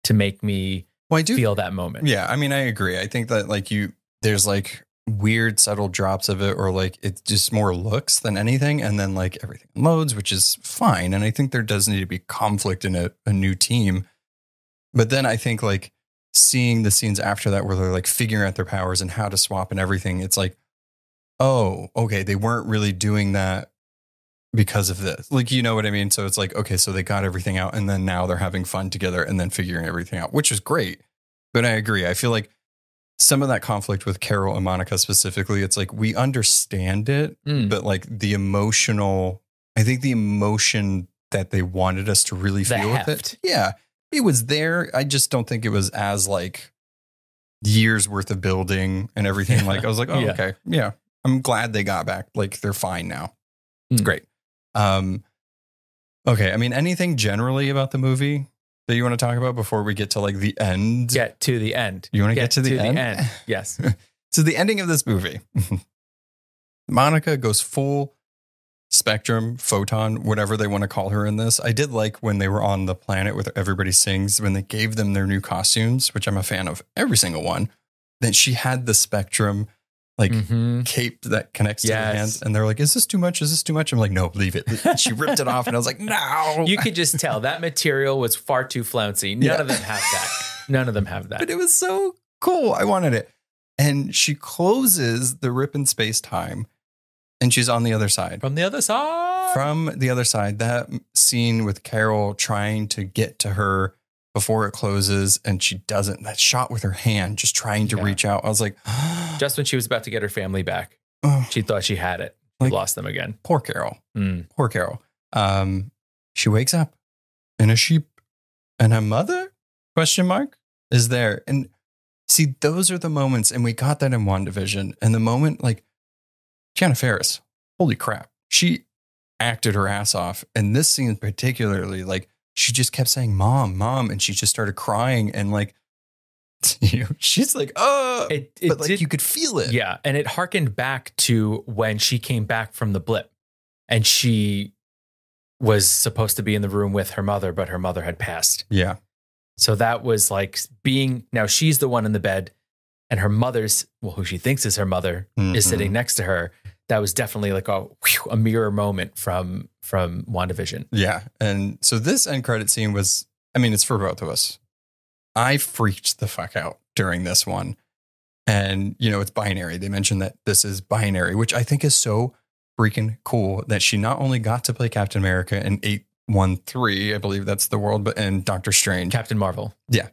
to make me Well, I do feel that moment. Yeah, I mean, I agree. I think that like you, there's like weird subtle drops of it, or like it's just more looks than anything, and then like everything loads, which is fine. And I think there does need to be conflict in a, a new team. But then I think like seeing the scenes after that where they're like figuring out their powers and how to swap and everything, it's like, oh, okay, they weren't really doing that because of this. Like, you know what I mean? So it's like, okay, so they got everything out and then now they're having fun together and then figuring everything out, which is great. But I agree. I feel like some of that conflict with Carol and Monica specifically, it's like we understand it, Mm. but like the emotional, I think the emotion that they wanted us to really The feel with it. Yeah. It was there. I just don't think it was as like years worth of building and everything. Yeah. Like I was like, [LAUGHS] oh, Yeah. okay. Yeah. I'm glad they got back. Like they're fine now. It's Mm. great. Um, okay. I mean, anything generally about the movie that you want to talk about before we get to like the end? Get to the end. You want to get, to, the, end? [LAUGHS] Yes. So the ending of this movie, [LAUGHS] Monica goes full spectrum, photon, whatever they want to call her in this. I did like when they were on the planet with Everybody Sings, when they gave them their new costumes, which I'm a fan of every single one, Then she had the spectrum like Mhm. cape that connects to the hands. And they're like, is this too much? Is this too much? I'm like, no, leave it. And [LAUGHS] she ripped it off and I was like, no. You could just tell that material was far too flouncy. None Yeah. of them have that. None of them have that. but it was so cool. I wanted it. And she closes the rip in space time and she's on the other side. From the other side. From the other side, that scene with Carol trying to get to her before it closes and she doesn't, that shot with her hand, just trying to Yeah. reach out. I was like, [GASPS] just when she was about to get her family back, oh, she thought she had it. She Like- lost them again. poor Carol. Mm. Poor Carol. Um, she wakes up in a sheep and her mother question mark is there. And see, those are the moments, and we got that in WandaVision And the moment like Teyonah Parris, holy crap, she acted her ass off. And this scene particularly, like she just kept saying, Mom, Mom, and she just started crying and like [LAUGHS] you know, she's like, oh It, it but like did, you could feel it. Yeah, and it harkened back to when she came back from the blip, and she was supposed to be in the room with her mother, but her mother had passed. Yeah. So that was like being now she's the one in the bed, and her mother's well, who she thinks is her mother is Mhm. sitting next to her. That was definitely like a whew, a mirror moment from from WandaVision. Yeah. And so this end credit scene was, I mean, it's for both of us. I freaked the fuck out during this one. And, you know, it's binary. They mentioned that this is binary, which I think is so freaking cool that she not only got to play Captain America in 813, I believe that's the world, but and Doctor Strange. Captain Marvel. Yeah,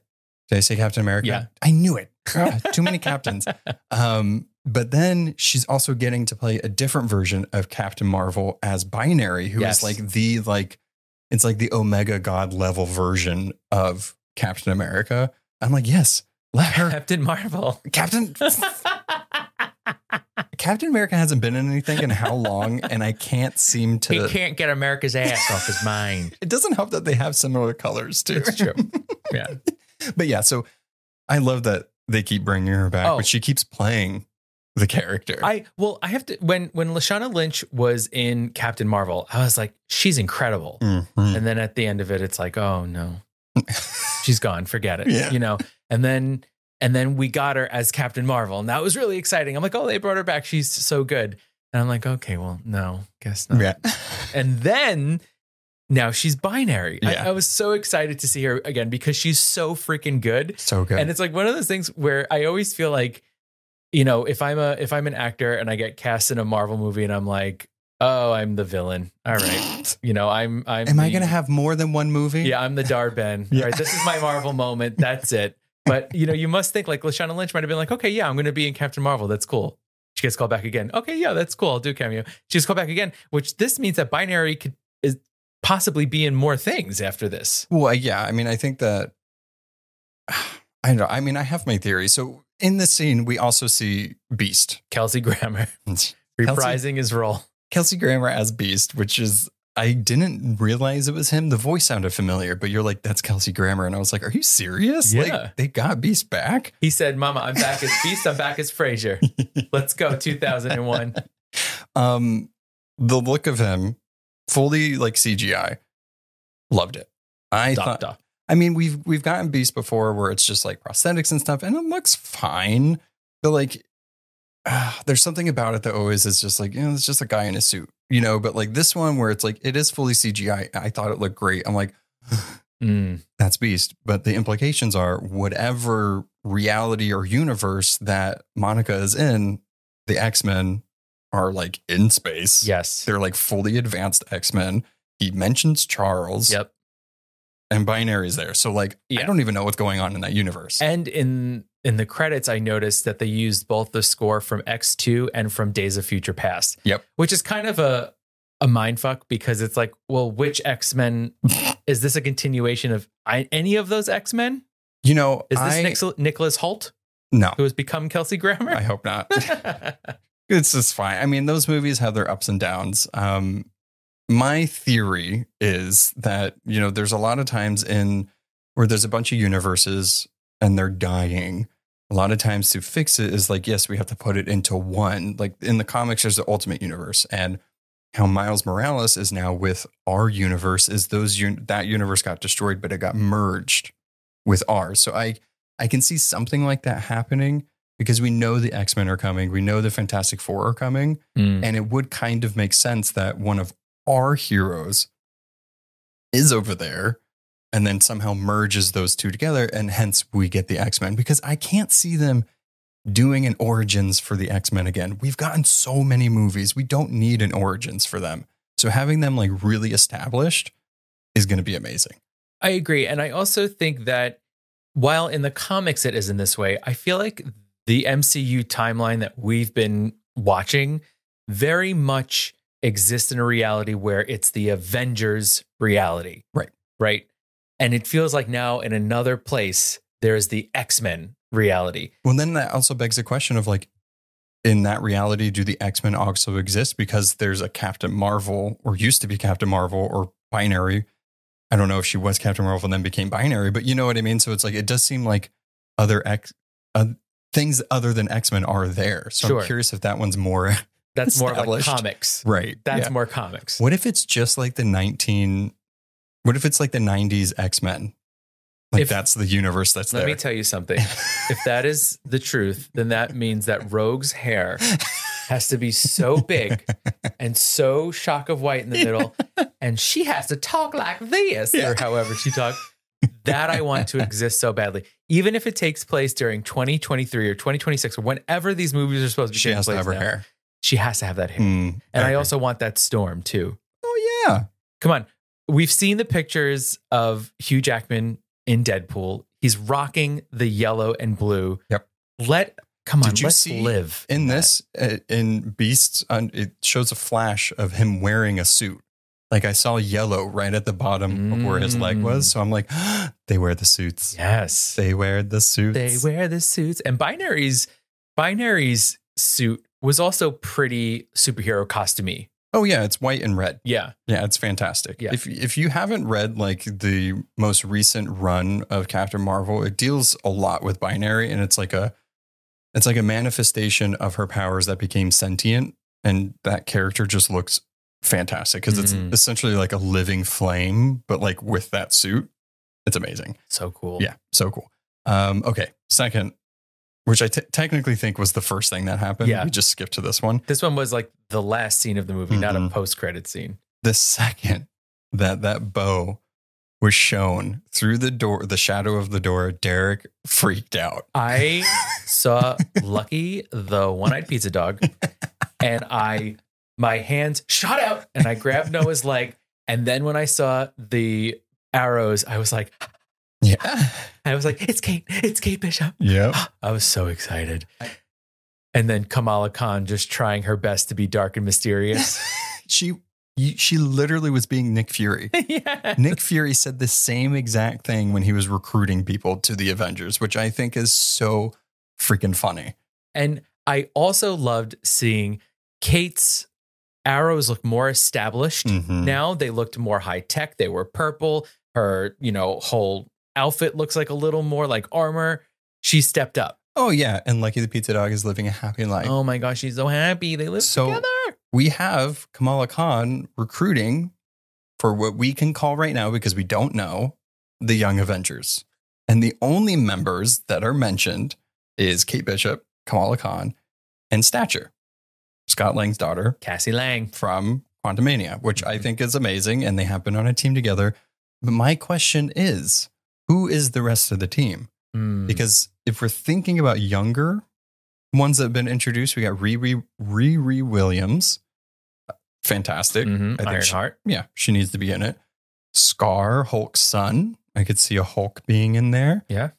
did I say Captain America? Yeah. I knew it. [LAUGHS] Too many captains. [LAUGHS] Um, but then she's also getting to play a different version of Captain Marvel as binary, who is Yes. like the like it's like the Omega God level version of Captain America. I'm like, yes, let her Captain Marvel. Captain [LAUGHS] Captain America hasn't been in anything in how long, and I can't seem to. he can't get America's ass off his mind. [LAUGHS] it doesn't help that they have similar colors too. It's true. [LAUGHS] Yeah. but yeah, so I love that they keep bringing her back, Oh. but she keeps playing the character. I well, I have to when when Lashana Lynch was in Captain Marvel, I was like, she's incredible. Mhm. And then at the end of it, it's like, oh no, [LAUGHS] she's gone. Forget it. Yeah. You know. And then and then we got her as Captain Marvel, and that was really exciting. I'm like, oh, they brought her back. She's so good. And I'm like, okay, well, no, guess not. Yeah. [LAUGHS] And then now she's binary. I- I, was so excited to see her again because she's so freaking good. so good. And it's like one of those things where I always feel like, you know, if I'm a if I'm an actor and I get cast in a Marvel movie and I'm like, oh, I'm the villain. All right. [LAUGHS] You know, I'm I'm Am I going to have more than one movie? Yeah, I'm the Dar-Benn. [LAUGHS] Yeah. All right. This is my Marvel moment. That's it. But you know, you must think like Lashana Lynch might have been like, okay, yeah, I'm gonna be in Captain Marvel. That's cool. She gets called back again. Okay, yeah, that's cool. I'll do cameo. She gets called back again, which this means that binary could is possibly be in more things after this. Well, yeah. I mean, I think that [SIGHS] I don't know. I mean, I have my theory. So in this scene, we also see Beast, Kelsey Grammer [LAUGHS] Kelsey, reprising his role. Kelsey Grammer as Beast, which is I didn't realize it was him. The voice sounded familiar, but you're like, that's Kelsey Grammer, and I was like, are you serious? Yeah. Like they got Beast back. He said, Mama, I'm back as Beast, I'm back as Frasier. [LAUGHS] Let's go, 2001. Um, the look of him, fully like CGI, loved it. I thought. I mean, we've we've gotten Beast before where it's just like prosthetics and stuff, and it looks fine. But like, ah, there's something about it that always is just like, you know, it's just a guy in a suit, you know. But like this one where it's like it is fully CGI. I thought it looked great. I'm like, [SIGHS] Mm, that's Beast. But the implications are whatever reality or universe that Monica is in, the X Men are like in space. yes. They're like fully advanced X Men. He mentions Charles Yep. And binaries there. So like I don't even know what's going on in that universe. And in in the credits, I noticed that they used both the score from X2 and from Days of Future Past. Yep. Which is kind of a a mind fuck because it's like, well, which X Men [LAUGHS] is this a continuation of I, any of those X Men? you know, Is this I, Nix- Nicholas Hoult no, who has become Kelsey Grammer? I hope not. [LAUGHS] it's just fine. I mean, those movies have their ups and downs. Um, my theory is that you know, there's a lot of times in where there's a bunch of universes and they're dying. A lot of times to fix it is like, yes, we have to put it into one. Like in the comics, there's the ultimate universe, and how Miles Morales is now with our universe is those un- that universe got destroyed, but it got merged with ours. So I I can see something like that happening because we know the X Men are coming, we know the Fantastic Four are coming, Mm. and it would kind of make sense that one of our heroes is over there and then somehow merges those two together and hence we get the X-Men because I can't see them doing an origins for the X-Men again. We've gotten so many movies. We don't need an origins for them. So having them like really established is going to be amazing. I agree. And I also think that while in the comics it isn't this way, I feel like the MCU timeline that we've been watching very much exists in a reality where it's the Avengers reality. Right. Right. And it feels like now in another place, there's the X Men reality. Well, then that also begs the question of like, in that reality, do the X Men also exist because there's a Captain Marvel or used to be Captain Marvel or binary? I don't know if she was Captain Marvel and then became binary, but you know what I mean? So it's like, it does seem like other X, uh, things other than X Men are there. So Sure. I'm curious if that one's more That's more like comics. right. That's Yeah. more comics. What if it's just like the 19, what if it's like the 90s X Men? Like If- that's the universe that's Let there. me tell you something. if that is the truth, then that means that Rogue's hair has to be so big [LAUGHS] and so shock of white in the middle, [LAUGHS] and she has to talk like this, Yeah. or however she talks. That I want to exist so badly. Even if it takes place during 2023 or 2026 or whenever these movies are supposed to be she has to place have her now, hair. She has to have that hair. Hmm, and I also want that storm too. oh, yeah. Come on. We've seen the pictures of Hugh Jackman in Deadpool. He's rocking the yellow and blue. Yep. Let come on, Did you let's see live in that. this uh, in beasts it shows a flash of him wearing a suit like i saw yellow right at the bottom of where his leg Mm. was so i'm like [GASPS] they wear the suits Yes. they wear the suits They wear the suits. And binaries binaries suit was also pretty superhero costumey. oh yeah it's white and red Yeah. yeah it's fantastic Yeah. if if you haven't read like the most recent run of captain marvel it deals a lot with binary and it's like a it's like a manifestation of her powers that became sentient and that character just looks fantastic because it's Mhm. essentially like a living flame but like with that suit it's amazing So cool. yeah so cool um okay second which I t- technically think was the first thing that happened. Yeah. We just skipped to this one. This one was like the last scene of the movie, not a Mhm. post credit scene. The second that that bow was shown through the door, the shadow of the door, Derek freaked out. I [LAUGHS] saw Lucky, the one eyed pizza dog, [LAUGHS] and I, my hands shot out and I grabbed Noah's leg. And then when I saw the arrows, I was like, Yeah. I was like, it's Kate, it's Kate Bishop. Yep. [GASPS] I was so excited. And then Kamala Khan just trying her best to be dark and mysterious. [LAUGHS] she she literally was being Nick Fury. [LAUGHS] yeah. Nick Fury said the same exact thing when he was recruiting people to the Avengers, which I think is so freaking funny. And I also loved seeing Kate's arrows look more established. Mhm. Now they looked more high tech. They were purple. Her, you know, whole outfit looks like a little more like armor. She stepped up. Oh yeah, and Lucky the Pizza Dog is living a happy life. oh my gosh, she's so happy. They live So- together. we have Kamala Khan recruiting for what we can call right now, because we don't know, the Young Avengers. And the only members that are mentioned is Kate Bishop, Kamala Khan, and Stature, Scott Lang's daughter Cassie Lang. from Quantumania, which I Mhm. think is amazing. And they have been on a team together. But my question is who is the rest of the team? Mm. Because if we're thinking about younger ones that have been introduced, we got Riri, Riri Williams. Fantastic. Mhm. I think she- Ironheart. Yeah, she needs to be in it. Skaar, Hulk's son. I could see a Hulk being in there. Yeah.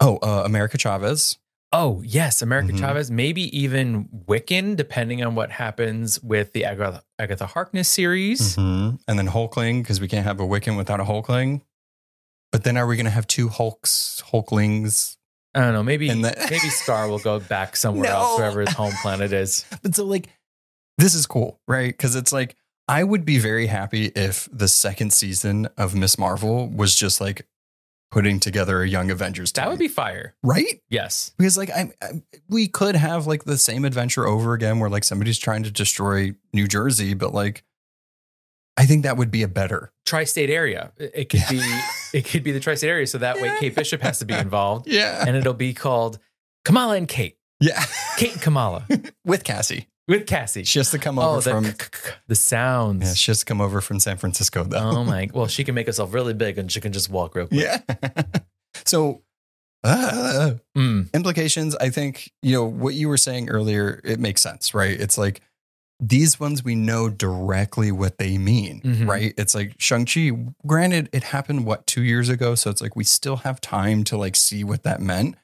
Oh, uh, America Chavez. Oh, yes. America Mhm. Chavez, maybe even Wiccan, depending on what happens with the Agatha, Agatha Harkness series. Mhm. And then Hulkling, because we can't have a Wiccan without a Hulkling. But then are we going to have two Hulks, Hulklings? I don't know. Maybe the- maybe [LAUGHS] Skaar will go back somewhere No. else, wherever his home planet is. [LAUGHS] But so, like, this is cool, right? Because it's like, I would be very happy if the second season of Miss Marvel was just like putting together a Young Avengers. That would be fire. right. Yes. Because like I, I, we could have like the same adventure over again, where like somebody's trying to destroy New Jersey, but like, I think that would be a better. Tri-state area. It it could be [LAUGHS] it could be the tri-state area. So that way Kate Bishop has to be involved. [LAUGHS] Yeah. And it'll be called Kamala and Kate. Yeah. Kate and Kamala [LAUGHS] With Cassie, with Cassie. she has to come Oh, over the, from. the sounds. Yeah, she has to come over from San Francisco though. oh my [LAUGHS] well, she can make herself really big and she can just walk real quick. Yeah. [LAUGHS] so, uh, Mm, implications, I think, you know, what you were saying earlier, it makes sense, right? It's like these ones we know directly what they mean, Mhm. right? It's like Shang-Chi, granted, it happened what, two years ago? So it's like we still have time to like see what that meant,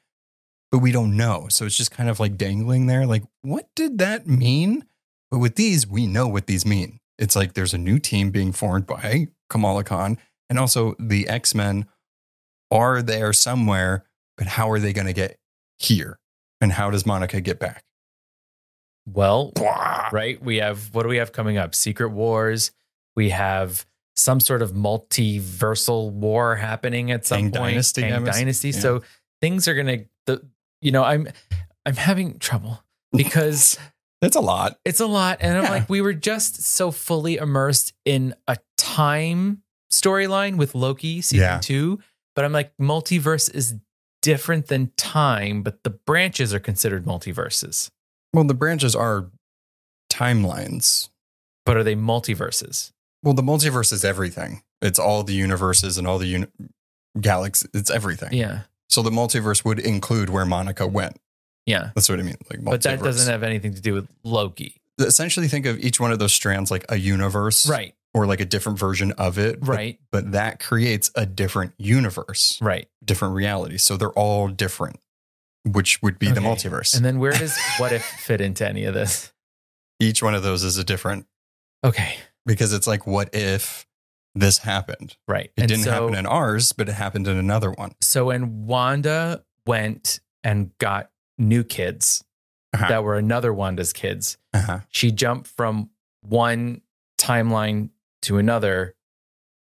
but we don't know. So it's just kind of like dangling there. Like, what did that mean? But with these, we know what these mean. It's like there's a new team being formed by Kamala Khan, and also the X Men are there somewhere, but how are they going to get here? And how does Monica get back? well, right? We have what do we have coming up? Secret Wars. We have some sort of multiversal war happening at some Kang point. Dynasty, Kang Dynasty. yeah. So things are gonna the you know, I'm I'm having trouble [LAUGHS] because That's a lot. it's a lot. And I'm like, we were just so fully immersed in a time storyline with Loki season Yeah. two. But I'm like, multiverse is different than time, but the branches are considered multiverses. Well, the branches are timelines. But are they multiverses? Well, the multiverse is everything. It's all the universes and all the uni- galaxies. It's everything. Yeah. So the multiverse would include where Monica went. Yeah. That's what I mean. Like, But that doesn't have anything to do with Loki. essentially think of each one of those strands like a universe, Right. or like a different version of it, but- Right. But, that creates a different universe, Right. different reality. So they're all different, which would be the Okay. multiverse. And then where does [LAUGHS] what if fit into any of this? each one of those is a different Okay. because it's like, what if this happened? Right. It And didn't so, happen in ours, but it happened in another one. So when Wanda went and got new kids Uh-huh. that were another Wanda's kids, Uh-huh. she jumped from one timeline to another,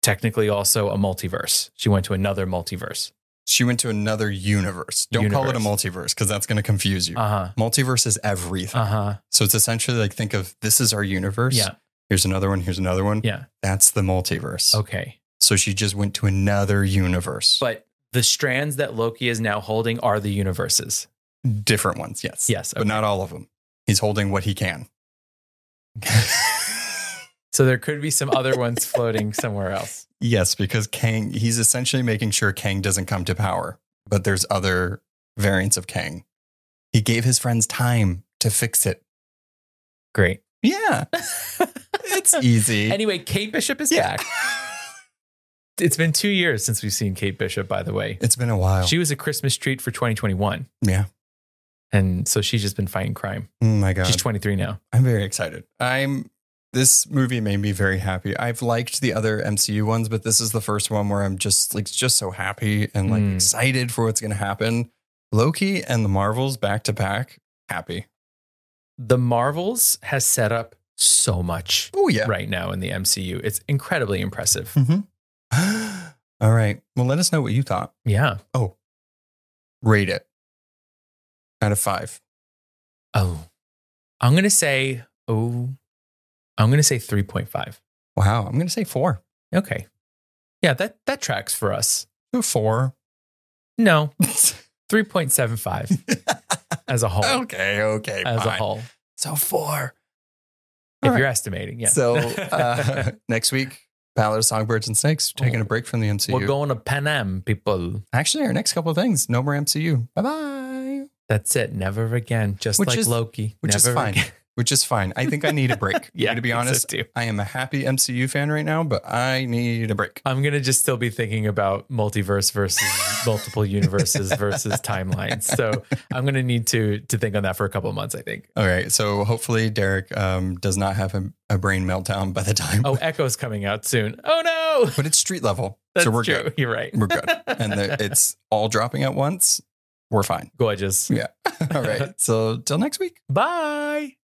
technically also a multiverse. She went to another multiverse. She went to another universe. Don't call it a multiverse because that's going to confuse you. Uh huh. Multiverse is everything. Uh huh. So it's essentially like think of this is our universe. Yeah. Here's another one. Here's another one. Yeah. That's the multiverse. Okay. So she just went to another universe. But the strands that Loki is now holding are the universes. Different ones, yes. Yes. But not all of them. He's holding what he can. [LAUGHS] So there could be some other ones floating somewhere else. [LAUGHS] yes, because Kang, he's essentially making sure Kang doesn't come to power, but there's other variants of Kang. He gave his friends time to fix it. Great. Yeah, [LAUGHS] it's [LAUGHS] easy. Anyway, Kate Bishop is Yeah. back. [LAUGHS] It's been two years since we've seen Kate Bishop, by the way. It's been a while. She was a Christmas treat for 2021. yeah. And so she's just been fighting crime. Oh my God. She's 23 now. I'm very excited. I'm this movie made me very happy. I've liked the other MCU ones, but this is the first one where I'm just like just so happy and like Mm. excited for what's going to happen. Loki and the Marvels back to back, happy. The Marvels has set up so much Oh yeah. right now in the MCU. It's incredibly impressive. Mhm. [GASPS] All right. Well, let us know what you thought. Yeah. Oh. Rate it out of five. Oh, I'm going to say, oh, I'm going to say 3.5. Wow. I'm going to say four. Okay. Yeah, that, that tracks for us. Four. No, [LAUGHS] 3.75 [LAUGHS] as a whole. okay. Okay. as a whole. So four. If All you're estimating, yeah. So uh, [LAUGHS] next week, Ballad of Songbirds and Snakes, taking a break from the MCU. We're going to Panem, people. Actually, our next couple of things, no more MCU. Bye bye. That's it. Never again. Just Which like is- Loki. Which is fine. again. [LAUGHS] Which is fine. I think I need a break. [LAUGHS] Yeah, to be so honest, too. I am a happy MCU fan right now, but I need a break. I'm gonna just still be thinking about multiverse versus [LAUGHS] multiple universes versus timelines. So I'm gonna need to to think on that for a couple of months. I think. All right. So hopefully Derek um, does not have a, a brain meltdown by the time. Oh, Echo's coming out soon. Oh no, but it's street level. [LAUGHS] that's so we're true. good. You're right. We're good. And the, it's all dropping at once. We're fine. gorgeous. Yeah. All right. So till next week. Bye.